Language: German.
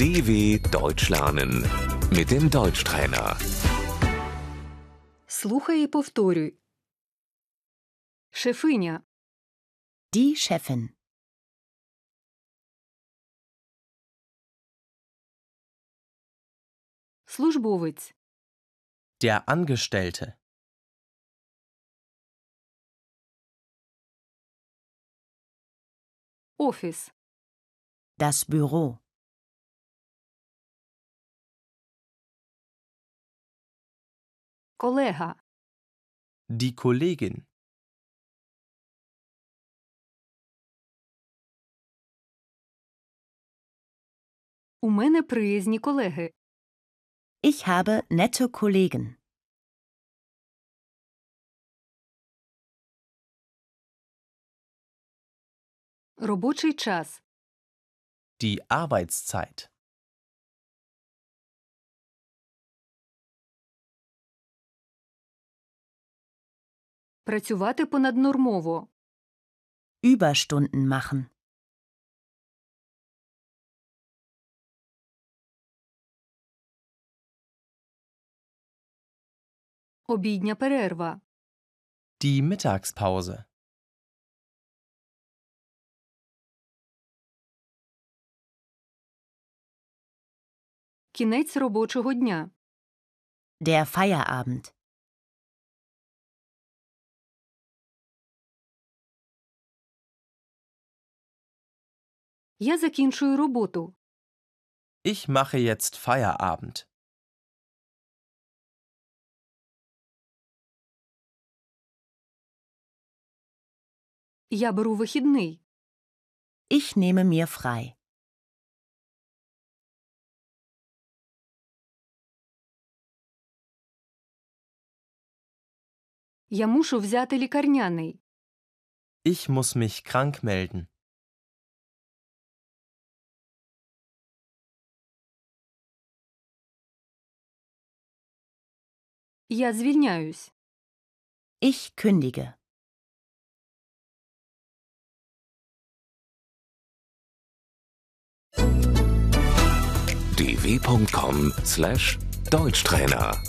DW Deutsch lernen mit dem Deutschtrainer. Слухай і повторюй. Шефиня, Die Chefin. службовець, Der Angestellte. офіс, Das Büro. колега, Die Kollegin. у мене приязні колеги, Ich habe nette Kollegen. робочий час, Die Arbeitszeit. працювати понаднормово, Überstunden machen. обідня перерва, Die Mittagspause. кінець робочого дня, Der Feierabend. я закінчую роботу, Ich mache jetzt Feierabend. я беру вихідний, Ich nehme mir frei. я мушу взяти лікарняний, Ich muss mich krank melden. я звільняюсь, Ich kündige. dw.com/deutschtrainer